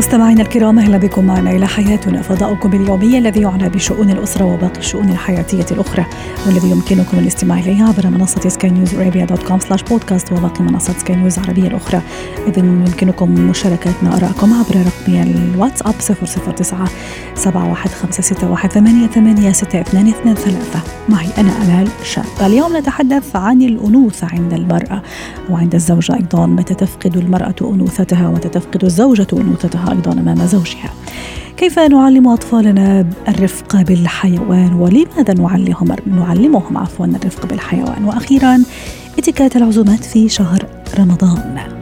مستمعينا الكرام أهلا بكم معنا إلى حياتنا. فضاؤكم اليومي الذي يعنى بشؤون الأسرة وباقي الشؤون الحياتية الأخرى والذي يمكنكم الاستماع اليه عبر منصة Sky News Arabia dot com slash podcast وباقي منصات سكاي نيوز العربية الأخرى. اذا يمكنكم مشاركتنا آرائكم عبر رقم الواتساب 009 71 معي أنا امال شاب. اليوم نتحدث عن الأنوثة عند المرأة. وعند الزوجة أيضا متى تفقد المرأة أنوثتها ومتى تفقد الزوجه أنوثتها؟ أيضا أمام زوجها. كيف نعلم أطفالنا الرفق بالحيوان ولماذا نعلمهم نعلمهم عفوا الرفق بالحيوان؟ وأخيرا اتكات العزومات في شهر رمضان.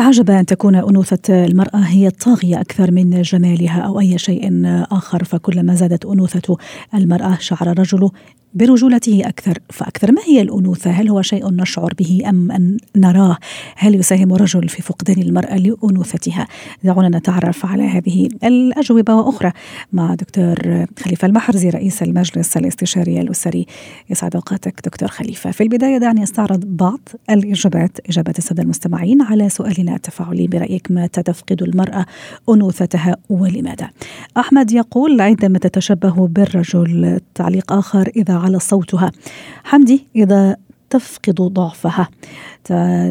لا عجب أن تكون أنوثة المرأة هي الطاغية أكثر من جمالها أو أي شيء آخر فكلما زادت أنوثة المرأة شعر الرجل برجولته أكثر فأكثر ما هي الأنوثة؟ هل هو شيء نشعر به أم أن نراه؟ هل يساهم الرجل في فقدان المرأة لأنوثتها؟ دعونا نتعرف على هذه الأجوبة وأخرى مع دكتور خليفة المحرزي رئيس المجلس الاستشاري الأسري. يسعد أوقاتك دكتور خليفة. في البداية دعني أستعرض بعض الإجابات إجابة السادة المستمعين على سؤالنا التفاعلي. برأيك متى تفقد المرأة أنوثتها ولماذا؟ أحمد يقول عندما تتشبه بالرجل تعليق آخر إذا على صوتها. حمدي إذا تفقد ضعفها.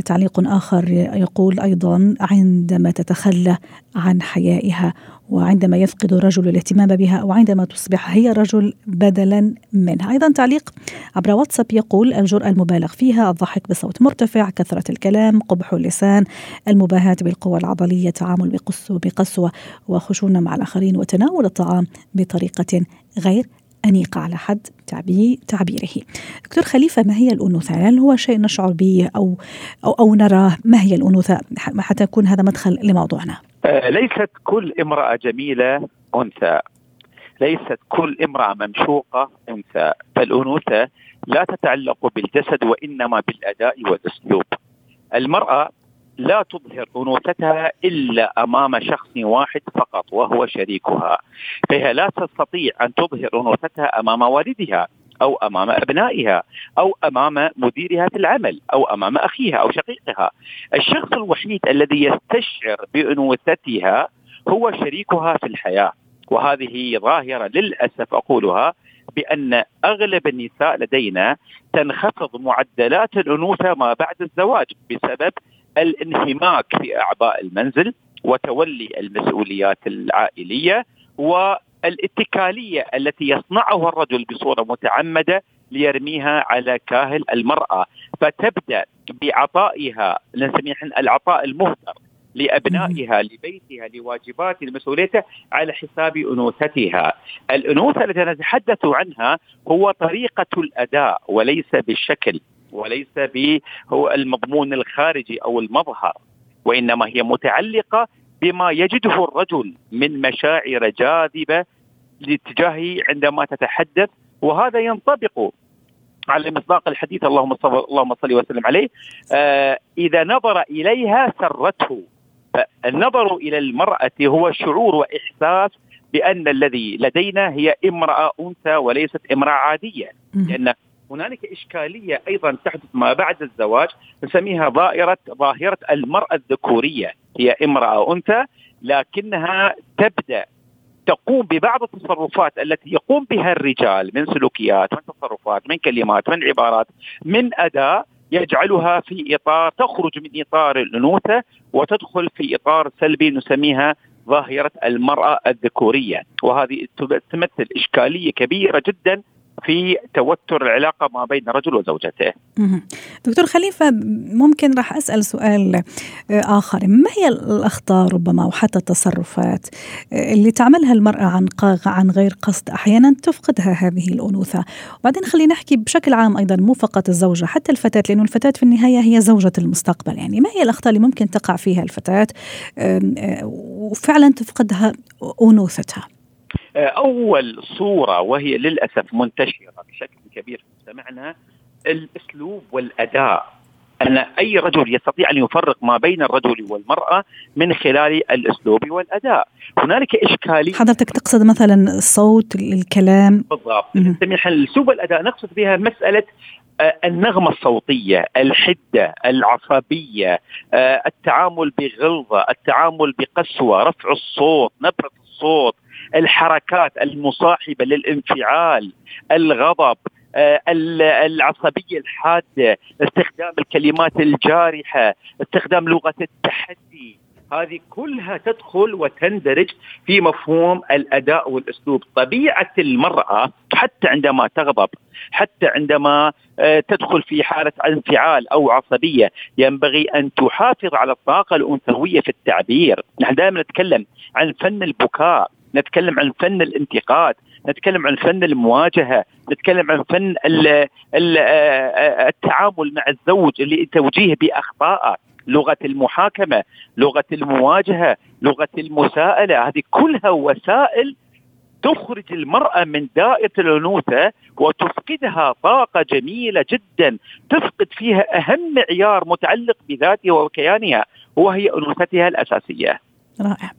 تعليق آخر يقول أيضا عندما تتخلى عن حيائها وعندما يفقد الرجل الاهتمام بها أو عندما تصبح هي رجل بدلا منها. أيضا تعليق عبر واتساب يقول الجرأة المبالغ فيها الضحك بصوت مرتفع كثرة الكلام قبح اللسان المباهاة بالقوى العضلية التعامل بقسوة وخشونة مع الآخرين وتناول الطعام بطريقة غير أنيقة على حد تعبيره. دكتور خليفة ما هي الأنوثة؟ هل هو شيء نشعر به أو, أو, أو نراه؟ ما هي الأنوثة؟ حتى يكون هذا مدخل لموضوعنا. آه ليست كل امرأة جميلة أنثى. ليست كل امرأة ممشوقة أنثى. فالأنوثة لا تتعلق بالجسد وإنما بالأداء والأسلوب. المرأة لا تظهر أنوثتها إلا أمام شخص واحد فقط وهو شريكها. فهي لا تستطيع أن تظهر أنوثتها أمام والدها أو أمام أبنائها أو أمام مديرها في العمل أو أمام أخيها أو شقيقها. الشخص الوحيد الذي يستشعر بأنوثتها هو شريكها في الحياة. وهذه ظاهرة للأسف أقولها بأن أغلب النساء لدينا تنخفض معدلات الأنوثة ما بعد الزواج بسبب الانهماك في اعباء المنزل وتولي المسؤوليات العائلية والاتكالية التي يصنعها الرجل بصورة متعمدة ليرميها على كاهل المرأة فتبدأ بعطائها نسميه العطاء المهدر لأبنائها لبيتها لواجبات لمسؤوليتها على حساب أنوثتها. الأنوثة التي نتحدث عنها هو طريقة الأداء وليس بالشكل. وليس به هو المضمون الخارجي أو المظهر وإنما هي متعلقة بما يجده الرجل من مشاعر جاذبة لاتجاهه عندما تتحدث وهذا ينطبق على مصداق الحديث اللهم صل اللهم صل وسلم عليه. آه إذا نظر إليها سرته. فالنظر إلى المرأة هو شعور وإحساس بأن الذي لدينا هي امرأة أنثى وليست امرأة عادية لأن هنالك إشكالية أيضا تحدث ما بعد الزواج نسميها ظاهره ظاهرة المرأة الذكورية. هي امرأة أنثى لكنها تبدأ تقوم ببعض التصرفات التي يقوم بها الرجال من سلوكيات من تصرفات من كلمات من عبارات من أداء يجعلها في اطار تخرج من إطار الأنوثة وتدخل في إطار سلبي نسميها ظاهرة المرأة الذكورية. وهذه تمثل إشكالية كبيرة جدا في توتر العلاقة ما بين الرجل وزوجته. دكتور خليفة ممكن راح أسأل سؤال آه، آخر، ما هي الأخطاء ربما أو حتى التصرفات آه، اللي تعملها المرأة عن عن غير قصد؟ أحيانا تفقدها هذه الأنوثة، وبعدين خلينا نحكي بشكل عام أيضا مو فقط الزوجة حتى الفتاة لأنه الفتاة في النهاية هي زوجة المستقبل، يعني ما هي الأخطاء اللي ممكن تقع فيها الفتاة آه، وفعلا تفقدها أنوثتها؟ أول صورة وهي للأسف منتشرة بشكل كبير في مجتمعنا الأسلوب والأداء. أن أي رجل يستطيع أن يفرق ما بين الرجل والمرأة من خلال الأسلوب والأداء، هنالك إشكالية. حضرتك تقصد مثلا الصوت الكلام؟ بالضبط. الأسلوب والأداء نقصد بها مسألة آه، النغمة الصوتية الحدة العصبية آه، التعامل بغلظة التعامل بقسوة رفع الصوت نبرة الصوت الحركات المصاحبة للانفعال الغضب آه، العصبية الحادة، استخدام الكلمات الجارحة، استخدام لغة التحدي، هذه كلها تدخل وتندرج في مفهوم الأداء والأسلوب، طبيعة المرأة حتى عندما تغضب، حتى عندما آه، تدخل في حالة انفعال أو عصبية، ينبغي أن تحافظ على الطاقة الأنثوية في التعبير، نحن دائما نتكلم عن فن البكاء، نتكلم عن فن الانتقاد نتكلم عن فن المواجهة نتكلم عن فن التعامل مع الزوج اللي توجيه باخطائه لغة المحاكمة لغة المواجهة لغة المساءلة. هذه كلها وسائل تخرج المرأة من دائرة الأنوثة وتفقدها طاقة جميلة جدا. تفقد فيها أهم معيار متعلق بذاتها وكيانها وهي أنوثتها الأساسية. رائع.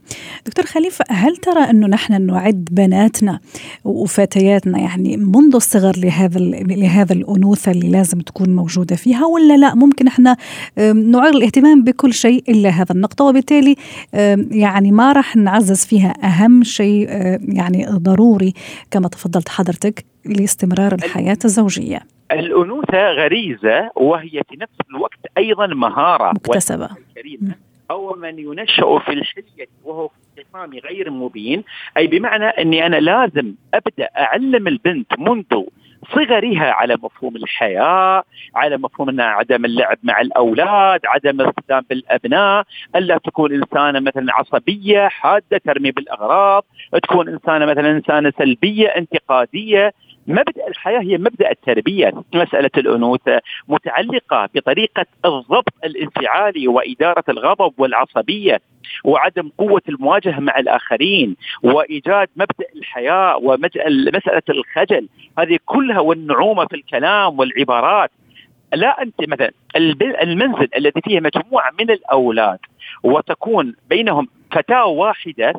دكتور خليفة هل ترى أنه نحن نعد بناتنا وفتياتنا يعني منذ الصغر لهذا لهذا الأنوثة اللي لازم تكون موجودة فيها ولا لا؟ ممكن إحنا نعير الاهتمام بكل شيء إلا هذا النقطة وبالتالي يعني ما راح نعزز فيها أهم شيء يعني ضروري كما تفضلت حضرتك لاستمرار الحياة الزوجية. الأنوثة غريزة وهي في نفس الوقت أيضا مهارة. مكتسبة. أو من ينشأ في الحلية وهو في اهتمام غير مبين أي بمعنى أني أنا لازم أبدأ أعلم البنت منذ صغرها على مفهوم الحياة على مفهوم عدم اللعب مع الأولاد عدم الاستخدام بالأبناء ألا تكون إنسانة مثلا عصبية حادة ترمي بالأغراض تكون إنسانة مثلا إنسانة سلبية انتقادية. مبدأ الحياة هي مبدأ التربية، مسألة الأنوثة متعلقة بطريقة الضبط الانفعالي وإدارة الغضب والعصبية وعدم قوة المواجهة مع الآخرين وإيجاد مبدأ الحياة ومساله الخجل، هذه كلها والنعومة في الكلام والعبارات. لا أنت مثلا المنزل الذي فيه مجموعة من الأولاد وتكون بينهم فتاة واحدة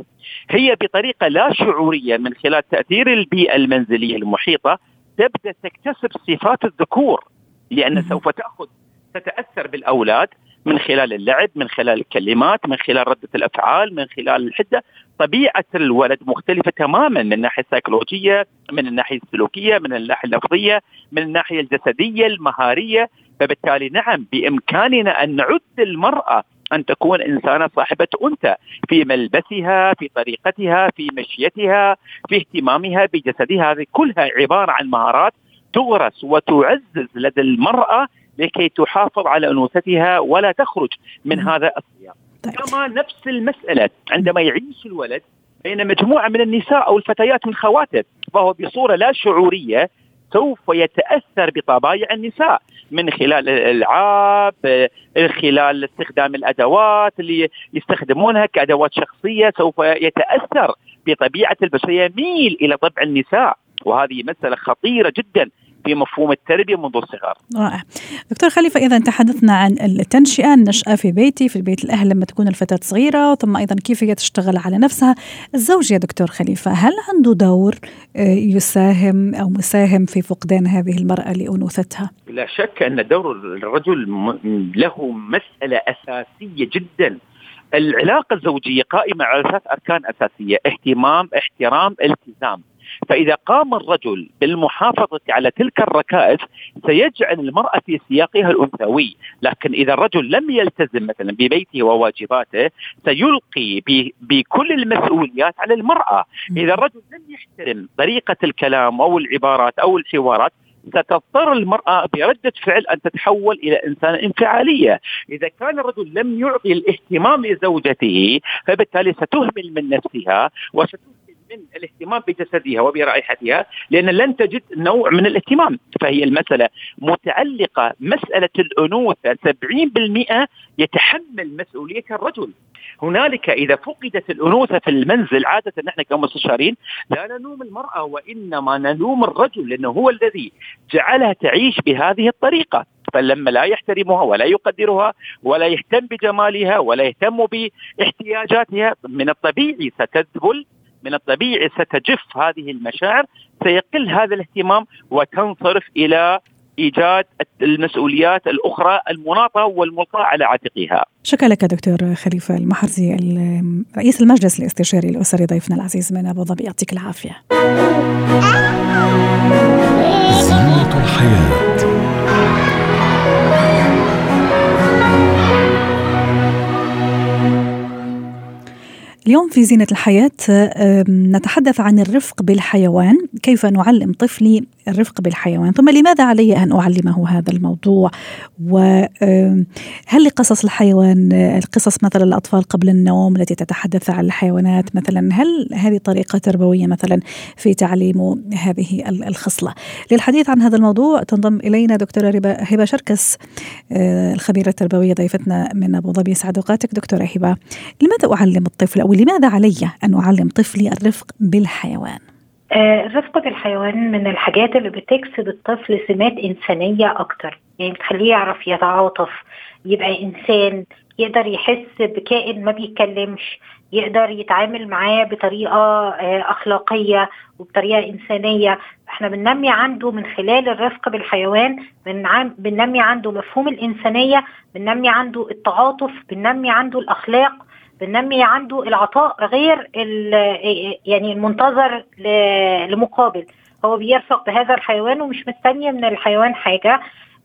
هي بطريقة لا شعورية من خلال تأثير البيئة المنزلية المحيطة تبدأ تكتسب صفات الذكور لأن سوف تأخذ تتأثر بالأولاد من خلال اللعب من خلال الكلمات من خلال ردة الأفعال من خلال الحدة. طبيعة الولد مختلفة تماما من الناحية السيكولوجية من الناحية السلوكية من الناحية اللفظية من الناحية الجسدية المهارية. فبالتالي نعم بإمكاننا أن نعد المرأة أن تكون انسانه صاحبة أنثى في ملبسها في طريقتها في مشيتها في اهتمامها بجسدها هذه كلها عبارة عن مهارات تغرس وتعزز لدى المرأة لكي تحافظ على أنوثتها ولا تخرج من هذا السياق. طيب. كما نفس المسألة عندما يعيش الولد بين مجموعة من النساء أو الفتيات من خواته فهو بصورة لا شعورية سوف يتأثر بطبايع النساء من خلال الألعاب خلال استخدام الأدوات اللي يستخدمونها كأدوات شخصية سوف يتأثر بطبيعة البشرية. يميل إلى طبع النساء وهذه مسألة خطيرة جدا. في مفهوم التربية منذ الصغر. رائع. دكتور خليفة إذا تحدثنا عن التنشئة، النشأة في بيتي، في بيت الأهل لما تكون الفتاة صغيرة، ثم أيضا كيف هي تشتغل على نفسها. الزوج يا دكتور خليفة، هل عنده دور آه، يساهم أو مساهم في فقدان هذه المرأة لأنوثتها؟ لا شك أن دور الرجل له مسألة أساسية جدا العلاقة الزوجية قائمة على ثلاث أركان أساسية اهتمام احترام التزام فإذا قام الرجل بالمحافظة على تلك الركائز سيجعل المرأة في سياقها الأنثوي. لكن إذا الرجل لم يلتزم مثلا ببيته وواجباته سيلقي بكل المسؤوليات على المرأة. إذا الرجل لم يحترم طريقة الكلام أو العبارات أو الحوارات ستضطر المرأة بردة فعل أن تتحول إلى إنسانة انفعالية. إذا كان الرجل لم يعطي الاهتمام لزوجته فبالتالي ستهمل من نفسها وستهمل من الاهتمام بجسدها وبرائحتها لأن لن تجد نوع من الاهتمام. فهي المسألة متعلقة مسألة الأنوثة. 70% يتحمل مسؤولية الرجل. هنالك إذا فقدت الأنوثة في المنزل عادة نحن كمستشارين لا نلوم المرأة وإنما نلوم الرجل لأنه هو الذي جعلها تعيش بهذه الطريقة. فلما لا يحترمها ولا يقدرها ولا يهتم بجمالها ولا يهتم بإحتياجاتها من الطبيعي ستذبل من الطبيعي ستجف هذه المشاعر سيقل هذا الاهتمام وتنصرف إلى إيجاد المسؤوليات الأخرى المناطة والملقاة على عاتقها. شكرا لك دكتور خليفة المحرزي رئيس المجلس الاستشاري الأسري ضيفنا العزيز من أبو ظبي يعطيك العافية. الحياة اليوم في زينة الحياة نتحدث عن الرفق بالحيوان كيف نعلم طفلي الرفق بالحيوان؟ ثم لماذا علي أن أعلمه هذا الموضوع؟ وهل لقصص الحيوان القصص مثلا الأطفال قبل النوم التي تتحدث عن الحيوانات مثلا هل هذه طريقة تربوية مثلا في تعليم هذه الخصلة؟ للحديث عن هذا الموضوع تنضم إلينا دكتورة هبة شركس آه، الخبيرة التربوية ضيفتنا من أبو ظبي سعد أوقاتك دكتورة هبة. لماذا أعلم الطفل أو ولماذا علي أن أعلم طفلي الرفق بالحيوان؟ آه، الرفق بالحيوان من الحاجات اللي بتكسب الطفل سمات إنسانية أكتر. يعني بتخليه يعرف يتعاطف يبقى إنسان يقدر يحس بكائن ما بيتكلمش يقدر يتعامل معاه بطريقة آه، أخلاقية وبطريقة إنسانية. إحنا بننمي عنده من خلال الرفق بالحيوان بننمي عنده مفهوم الإنسانية بننمي عنده التعاطف بننمي عنده الأخلاق. بننمي عنده العطاء غير يعني المنتظر لمقابل. هو بيرفق بهذا الحيوان ومش مستني من الحيوان حاجة.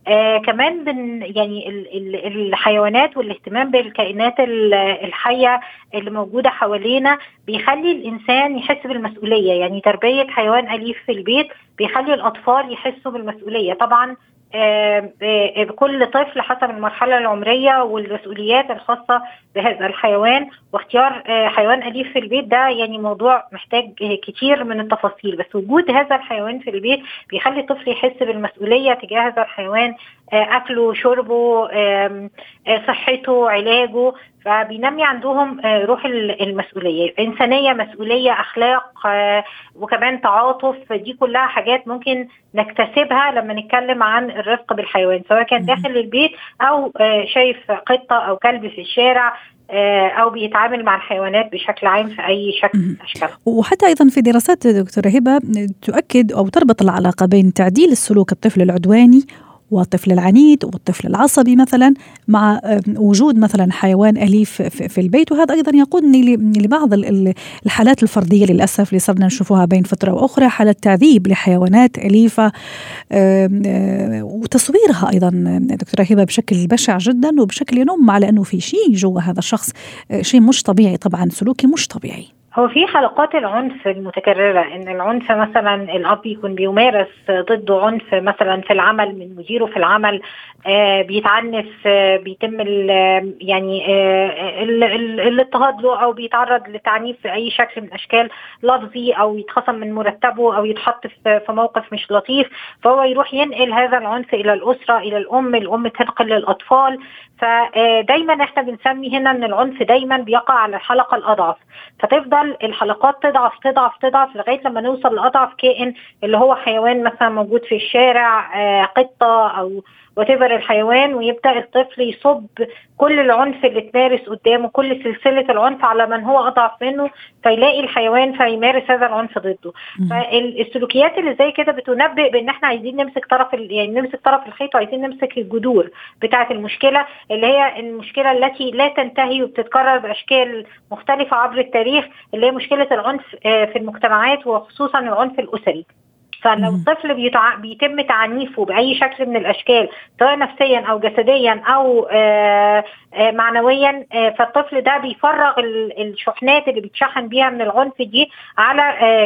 آه كمان بن يعني ال ال الحيوانات والاهتمام بالكائنات الحية اللي موجودة حوالينا بيخلي الإنسان يحس بالمسؤولية. يعني تربية حيوان أليف في البيت بيخلي الأطفال يحسوا بالمسؤولية. طبعا بكل طفل حسب المرحلة العمرية والمسؤوليات الخاصة بهذا الحيوان. واختيار آه، حيوان أليف في البيت ده يعني موضوع محتاج كتير من التفاصيل. بس وجود هذا الحيوان في البيت بيخلي الطفل يحس بالمسؤولية تجاه هذا الحيوان آه، أكله شربه آه، صحته علاجه. فبينمي عندهم روح المسؤولية إنسانية مسؤولية أخلاق وكمان تعاطف. دي كلها حاجات ممكن نكتسبها لما نتكلم عن الرفق بالحيوان سواء كان داخل البيت أو شايف قطة أو كلب في الشارع آه، أو بيتعامل مع الحيوانات بشكل عام في أي شكل من اشكالها. وحتى أيضا في دراسات دكتورة هبة تؤكد أو تربط العلاقة بين تعديل السلوك الطفل العدواني والطفل العنيد والطفل العصبي مثلا مع وجود مثلا حيوان أليف في البيت. وهذا أيضا يقودني لبعض الحالات الفردية للأسف اللي صرنا نشوفوها بين فترة وأخرى. حالات تعذيب لحيوانات أليفة وتصويرها أيضا دكتورة هبة بشكل بشع جدا وبشكل ينم على أنه في شيء جوا هذا الشخص شيء مش طبيعي. طبعا سلوكي مش طبيعي. هو في حلقات العنف المتكررة إن العنف مثلا الأب يكون بيمارس ضده عنف مثلا في العمل من مديره في العمل آه بيتعنف آه بيتم ال يعني آه الاضطهاد له أو بيتعرض لتعنيف في أي شكل من أشكال لفظي أو يتخصم من مرتبه أو يتحط في موقف مش لطيف. فهو يروح ينقل هذا العنف إلى الأسرة إلى الأم الأم تنقل للأطفال. فدايما إحنا بنسمي هنا إن العنف دايما بيقع على الحلقة الأضعف. فتفضل الحلقات تضعف تضعف تضعف لغاية لما نوصل لأضعف كائن اللي هو حيوان مثلا موجود في الشارع آه، قطة أو وتبر الحيوان ويبدأ الطفل يصب كل العنف اللي اتمارس قدامه كل سلسلة العنف على من هو أضعف منه فيلاقي الحيوان فيمارس هذا العنف ضده. فالسلوكيات اللي زي كده بتنبئ بإن إحنا عايزين نمسك طرف يعني نمسك طرف الخيط وعايزين نمسك الجذور بتاعة المشكلة اللي هي المشكلة التي لا تنتهي وبتتكرر بأشكال مختلفة عبر التاريخ اللي هي مشكلة العنف آه، في المجتمعات وخصوصا العنف الأسري. فلو الطفل بيتع... بيتم تعنيفه بأي شكل من الأشكال سواء نفسيا أو جسديا أو آآ آآ معنويا آآ فالطفل ده بيفرغ الشحنات اللي بيتشحن بيها من العنف دي على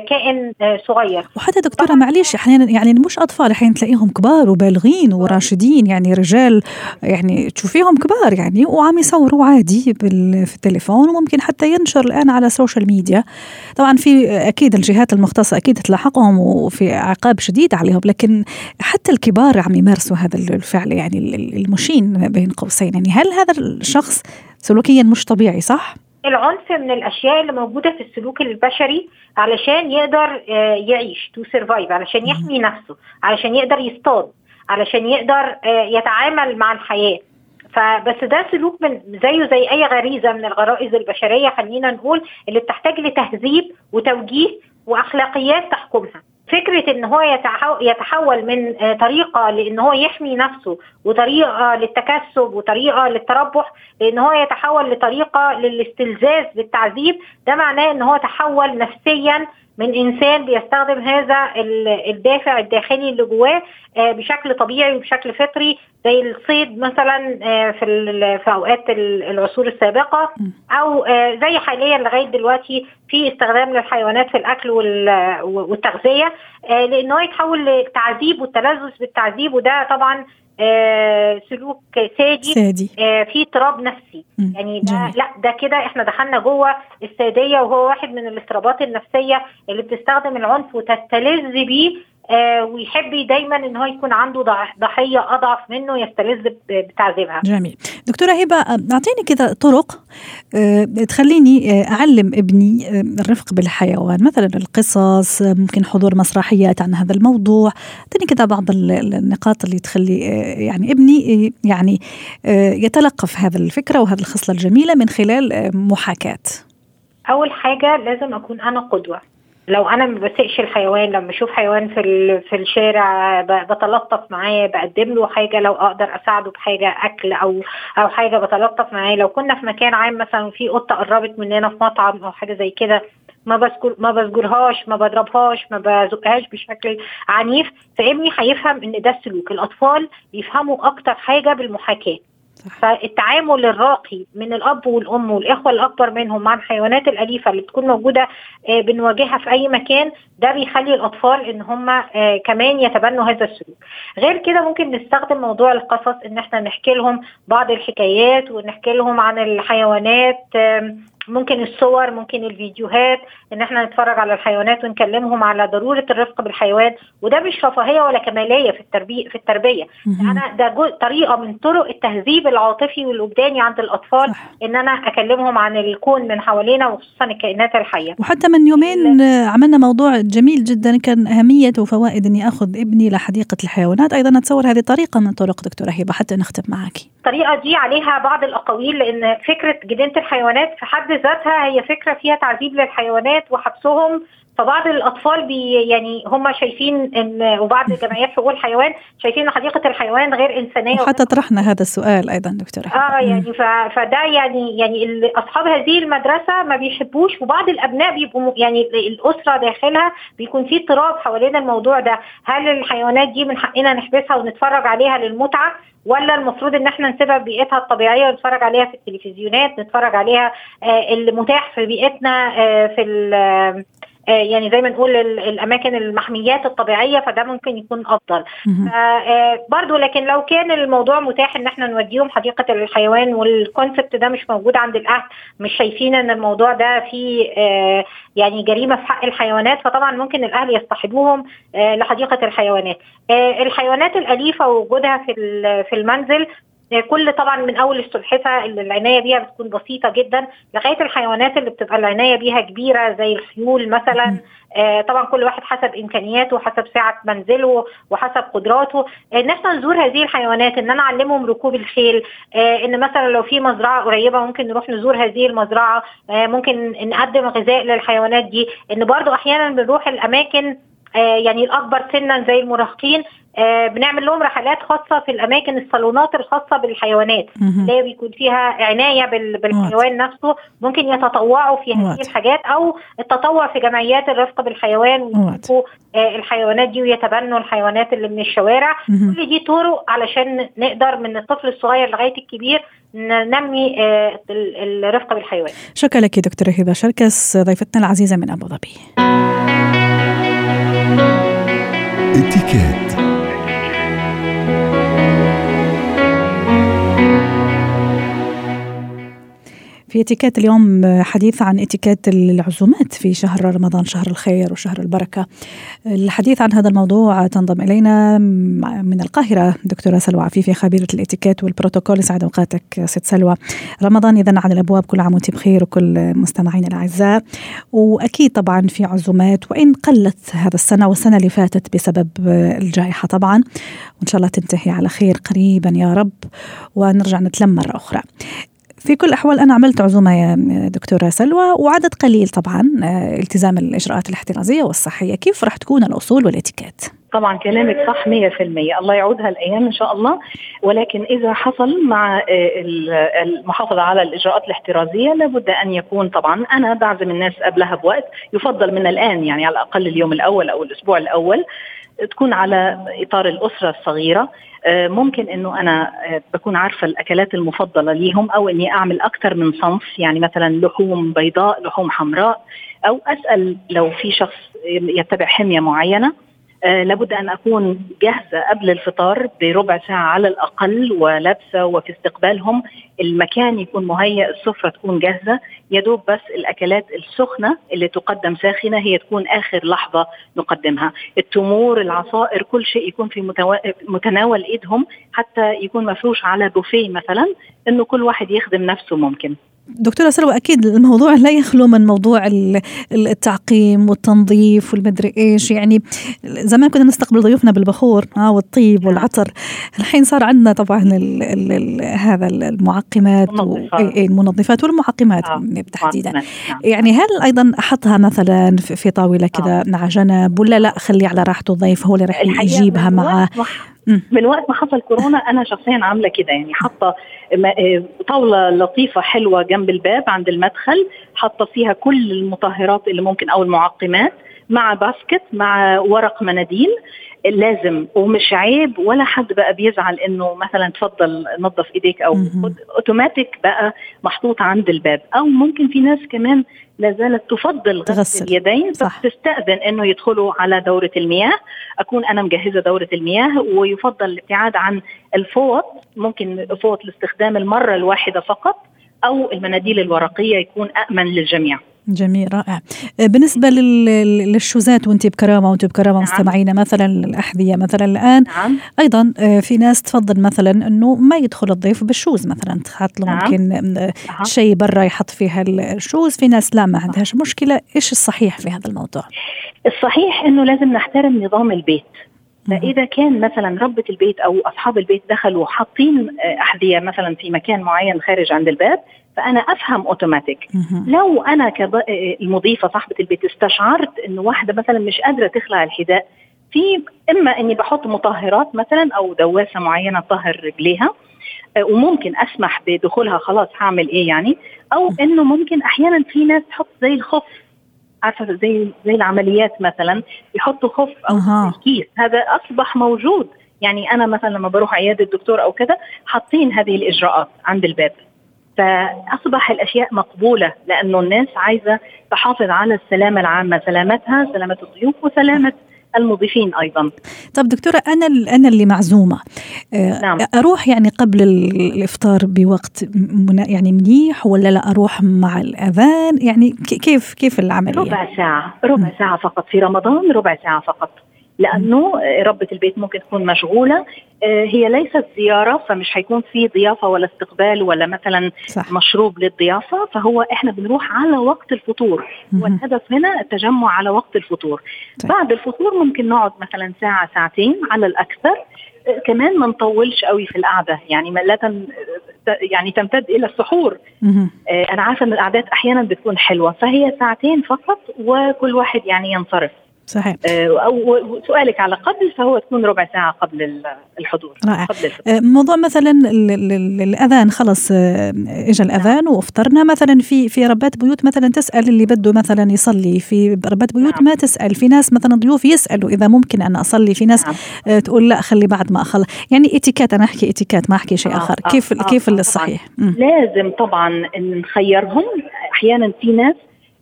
كائن صغير. وحتى دكتورة معلش أحيانا يعني مش أطفال أحيانا تلاقيهم كبار وبالغين وراشدين يعني رجال يعني تشوفيهم كبار يعني وعم يصوروا عادي في التليفون وممكن حتى ينشر الآن على السوشيال ميديا طبعا في أكيد الجهات المختصة أكيد تلاحقهم وفي عقاب شديد عليهم لكن حتى الكبار عم يمارسوا هذا الفعل يعني المشين بين قوسين. يعني هل هذا الشخص سلوكيا مش طبيعي صح؟ العنف من الأشياء اللي موجودة في السلوك البشري علشان يقدر يعيش to survive علشان يحمي نفسه علشان يقدر يصطاد علشان يقدر يتعامل مع الحياة. فبس ده سلوك من زيه زي أي غريزة من الغرائز البشرية خلينا نقول اللي بتحتاج لتهذيب وتوجيه وأخلاقيات تحكمها. فكرة إن هو يتحول من طريقة لإن هو يحمي نفسه وطريقة للتكسب وطريقة للتربح لأن هو يتحول لطريقة للاستلذاذ بالتعذيب ده معناه إن هو تحول نفسيا من إنسان بيستخدم هذا الدافع الداخلي اللي جواه بشكل طبيعي وبشكل فطري زي الصيد مثلا في في أوقات العصور السابقة أو زي حاليا لغاية دلوقتي في استخدام للحيوانات في الأكل والتغذية لأن هو يتحول للتعذيب والتلذذ بالتعذيب وده طبعا آه سلوك سادي, سادي. آه في اضطراب نفسي م. يعني ده جميل. لا ده كده إحنا دخلنا جوه السادية وهو واحد من الاضطرابات النفسية اللي بتستخدم العنف وتستلذ بيه آه ويحب دايما إن هو يكون عنده ضحية أضعف منه يستلذ بتعذيبها. جميل. دكتورة هبة أعطيني كذا طرق آه تخليني آه أعلم ابني آه الرفق بالحيوان، مثلا القصص ممكن حضور مسرحيات عن هذا الموضوع، أعطيني كذا بعض النقاط اللي تخلي آه يعني ابني آه يعني آه يتلقف هذا الفكرة وهذه الخصلة الجميلة من خلال آه محاكاة. أول حاجة لازم أكون أنا قدوة. لو أنا ما بسقش الحيوان لما أشوف حيوان في في الشارع بتلطف معاه بقدم له حاجة لو أقدر أساعده بحاجة أكل أو أو حاجة بتلطف معاه. لو كنا في مكان عام مثلا في قطه قربت مننا في مطعم أو حاجة زي كده ما بذكر ما بذكرهاش ما بضربهاش ما بزقهاش بشكل عنيف فابني هيفهم إن ده السلوك. الأطفال بيفهموا أكتر حاجة بالمحاكاة. فالتعامل الراقي من الأب والأم والإخوة الأكبر منهم مع الحيوانات الأليفة اللي بتكون موجودة بنواجهها في أي مكان ده بيخلي الأطفال إن هم كمان يتبنوا هذا السلوك. غير كده ممكن نستخدم موضوع القصص إن إحنا نحكي لهم بعض الحكايات ونحكي لهم عن الحيوانات ممكن الصور ممكن الفيديوهات إن إحنا نتفرج على الحيوانات ونكلمهم على ضرورة الرفق بالحيوان. وده مش رفاهية ولا كمالية في التربيه في التربية. أنا ده طريقة من طرق التهذيب العاطفي والوجداني عند الأطفال صح. إن أنا أكلمهم عن الكون من حوالينا وخصوصا الكائنات الحية. وحتى من يومين عملنا موضوع جميل جدا كان أهمية وفوائد إني آخذ ابني لحديقة الحيوانات. أيضا أتصور هذه طريقه من طرق دكتورة هبة حتى نختم معك. الطريقة دي عليها بعض الأقاويل لأن فكرة جنينة الحيوانات في حد ذاتها هي فكرة فيها تعذيب للحيوانات وحبسهم فبعض الأطفال بي يعني هم شايفين إن وبعض جمعيات حقوق الحيوان شايفين إن حديقة الحيوان غير إنسانية وحتى طرحنا هذا السؤال أيضا دكتورة. آه يعني فده يعني يعني أصحاب هذه المدرسة ما بيحبوش وبعض الأبناء بيبقوا يعني الأسرة داخلها بيكون في اضطراب حوالين الموضوع ده. هل الحيوانات دي من حقنا نحبسها ونتفرج عليها للمتعة ولا المفروض إن إحنا نسيبها في بيئتها الطبيعية ونتفرج عليها في التلفزيونات نتفرج عليها آه المتاح في بيئتنا آه في يعني زي ما نقول الأماكن المحميات الطبيعية فده ممكن يكون أفضل. برضو لكن لو كان الموضوع متاح إن إحنا نوديهم حديقة الحيوان والكونسبت ده مش موجود عند الأهل مش شايفين إن الموضوع ده فيه يعني جريمة في حق الحيوانات فطبعا ممكن الأهل يصطحبوهم لحديقة الحيوانات. الحيوانات الأليفة ووجودها في في المنزل كل طبعا من أول السلحفه اللي العناية بيها بتكون بسيطة جدا لغاية الحيوانات اللي بتبقى العناية بيها كبيرة زي الخيول مثلا. آه طبعا كل واحد حسب إمكانياته وحسب سعة منزله وحسب قدراته. إن إحنا نزور هذه الحيوانات إن أنا أعلمهم ركوب الخيل. آه إن مثلا لو في مزرعة قريبة ممكن نروح نزور هذه المزرعة. آه ممكن نقدم غذاء للحيوانات دي. إن برضو أحيانا بنروح الأماكن آه يعني الأكبر سنا زي المراهقين آه بنعمل لهم رحلات خاصة في الأماكن الصالونات الخاصة بالحيوانات. اللي هي بيكون فيها عناية بال- بالحيوان نفسه ممكن يتطوعوا في هذه. الحاجات أو التطوع في جمعيات الرفق بالحيوان. ويشوفوا آه الحيوانات دي ويتبنوا الحيوانات اللي من الشوارع. كل دي طرق علشان نقدر من الطفل الصغير لغاية الكبير ننمي آه ال- الرفق بالحيوان شكرا لك دكتورة هبة شركس ضيفتنا العزيزة من أبو ظبي اتكات في اتيكيت اليوم حديث عن اتيكيت العزومات في شهر رمضان شهر الخير وشهر البركة. الحديث عن هذا الموضوع تنضم إلينا من القاهرة دكتورة سلوى عفيفي خبيرة الاتيكيت والبروتوكول. يسعد أوقاتك ست سلوى. رمضان إذا على الأبواب كل عام وأنت بخير وكل مستمعينا الأعزاء. وأكيد طبعا في عزومات وإن قلت هذا السنة والسنة اللي فاتت بسبب الجائحة طبعا. وإن شاء الله تنتهي على خير قريبا يا رب. ونرجع نتلم مرة أخرى. في كل الأحوال أنا عملت عزومة يا دكتورة سلوى وعدد قليل طبعا آه، التزام الإجراءات الاحترازية والصحية كيف راح تكون الأصول والإتيكيت؟ طبعا كلامك صح 100% الله يعودها الأيام إن شاء الله. ولكن إذا حصل مع آه، ال- المحافظة على الإجراءات الاحترازية لابد أن يكون طبعا أنا بعزم الناس قبلها بوقت. يفضل من الآن يعني على الأقل اليوم الأول أو الأسبوع الأول تكون على إطار الأسرة الصغيرة. آه، ممكن إنه أنا آه، بكون عارفة الأكلات المفضلة ليهم أو إني أعمل أكثر من صنف يعني مثلا لحوم بيضاء لحوم حمراء أو أسأل لو في شخص يتبع حمية معينة. آه لابد أن أكون جاهزة قبل الفطار بربع ساعة على الأقل ولابسة وفي استقبالهم المكان يكون مهيئ السفرة تكون جاهزة. يا دوب بس الأكلات السخنة اللي تقدم ساخنة هي تكون آخر لحظة نقدمها. التمور العصائر كل شيء يكون في متناول إيدهم. حتى يكون مفروش على بوفيه مثلا إنه كل واحد يخدم نفسه ممكن. دكتورة سلوى أكيد الموضوع لا يخلو من موضوع ال- التعقيم والتنظيف والمدري إيش. يعني زمان كنا نستقبل ضيوفنا بالبخور آه والطيب والعطر. الحين صار عندنا طبعا ال ال ال هذا المعقمات و- المنظفات والمعقمات آه، تحديدا نعم. يعني هل أيضا أحطها مثلا في طاولة كذا مع جنب ولا لا خليه على راحته الضيف هو اللي راح يجيبها معاه. من وقت ما حصل كورونا أنا شخصيا عاملة كده يعني حاطة آه، طاولة لطيفة حلوة جنب الباب عند المدخل حاطة فيها كل المطهرات اللي ممكن أو المعقمات. مع باسكت مع ورق مناديل لازم ومش عيب ولا حد بقى بيزعل إنه مثلا تفضل نظف إيديك أو. خد اوتوماتيك بقى محطوط عند الباب أو ممكن في ناس كمان لا زالت تفضل. غسل اليدين صح. تستأذن إنه يدخلوا على دورة المياه أكون أنا مجهزة دورة المياه ويفضل الابتعاد عن الفوط ممكن فوط لاستخدام المرة الواحدة فقط أو المناديل الورقية يكون امن للجميع جميل رائع بالنسبة لل- لل shoes ات وانت بكرامة وانت بكرامة نعم. مستمعينا مثلا الاحذيه مثلا الآن نعم أيضا آه، في ناس تفضل مثلا إنه ما يدخل الضيف بال shoes مثلا تحط له نعم. ممكن آه، أها. شيء برا يحط فيها ال shoes في ناس لا ما عندهاش مشكلة إيش الصحيح في هذا الموضوع الصحيح إنه لازم نحترم نظام البيت. فإذا كان مثلا ربة البيت أو أصحاب البيت دخلوا حاطين آه، أحذية مثلا في مكان معين خارج عند الباب فأنا أفهم اوتوماتيك. لو أنا كمضيفه صاحبة البيت استشعرت إنه واحدة مثلا مش قادرة تخلع الحذاء في إما إني بحط مطهرات مثلا أو دواسة معينة تطهر رجليها آه، وممكن أسمح بدخولها خلاص هعمل إيه يعني أو إنه ممكن أحيانا في ناس تحط زي الخف عارفة زي زي العمليات مثلا يحطوا خف أو أها. كيس هذا أصبح موجود. يعني أنا مثلا لما بروح عيادة الدكتور أو كذا حاطين هذه الإجراءات عند الباب. فأصبح الأشياء مقبولة لأنه الناس عايزة تحافظ على السلامة العامة سلامتها سلامة الضيوف وسلامة المضيفين أيضا طب دكتورة أنا أنا اللي معزومة آه، نعم. أروح يعني قبل ال- الإفطار بوقت يعني منيح ولا لا أروح مع الأذان يعني كيف كيف العملية؟ ربع ساعة ربع ساعة فقط في رمضان ربع ساعة فقط لأنه ربة البيت ممكن تكون مشغولة. آه، هي ليست زيارة فمش هيكون في ضيافة ولا استقبال ولا مثلا صح. مشروب للضيافة. فهو إحنا بنروح على وقت الفطور. والهدف هنا التجمع على وقت الفطور. طيب. بعد الفطور ممكن نقعد مثلا ساعة ساعتين على الأكثر. آه، كمان ما نطولش قوي في القعدة. يعني ما لا تم يعني تمتد إلى السحور. آه، أنا عارفة إن القعدات أحيانا بتكون حلوة. فهي ساعتين فقط وكل واحد يعني ينصرف. صحيح. أو سؤالك على قبل فهو تكون ربع ساعة قبل الحضور رائع. قبل موضوع مثلا الاذان خلص اجى الأذان وأفطرنا. مثلا في في ربات بيوت مثلا تسأل اللي بده مثلا يصلي في ربات بيوت نعم. ما تسأل. في ناس مثلا ضيوف يسألوا إذا ممكن أن أصلي. في ناس نعم. تقول لا خلي بعد ما أخلص. يعني إتيكات أنا أحكي إتيكات ما أحكي شيء آخر. آه كيف آه كيف آه الصحيح؟ لازم طبعا نخيرهم. أحيانا في ناس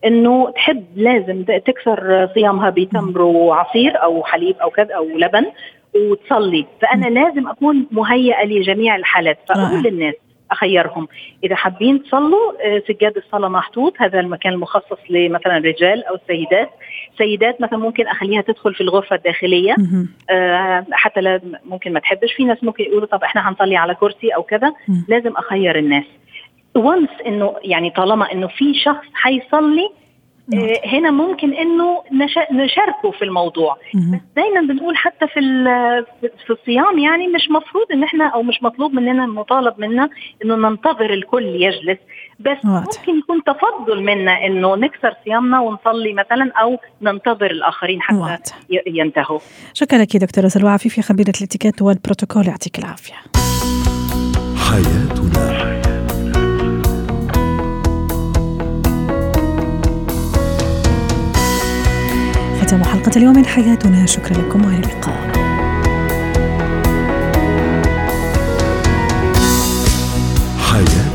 إنه تحب لازم تكسر صيامها بتمر وعصير أو حليب أو كذا أو لبن وتصلي. فأنا لازم أكون مهيئة لجميع الحالات. فأقول للناس أخيرهم إذا حابين تصلوا آه، سجاد الصلاة محطوط. هذا المكان المخصص لمثلا رجال أو سيدات سيدات مثلا ممكن أخليها تدخل في الغرفة الداخلية. آه حتى لا ممكن ما تحبش. في ناس ممكن يقولوا طب إحنا هنصلي على كرسي أو كذا. لازم أخير الناس. وانس انه يعني طالما إنه في شخص حيصلي آه هنا ممكن إنه نشاركه في الموضوع. بس دايما بنقول حتى في في الصيام يعني مش مفروض إن إحنا أو مش مطلوب مننا مطالب منا إنه ننتظر الكل يجلس. بس ممكن يكون تفضل منا إنه نكسر صيامنا ونصلي مثلا أو ننتظر الآخرين حتى. ينتهوا. شكرا لك دكتورة سلوى. عفيفي خبيرة الاتيكيت والبروتوكول يعطيك العافية. حياتنا نختم حلقة اليوم من حياتنا. شكرا لكم وإلى اللقاء. حياتي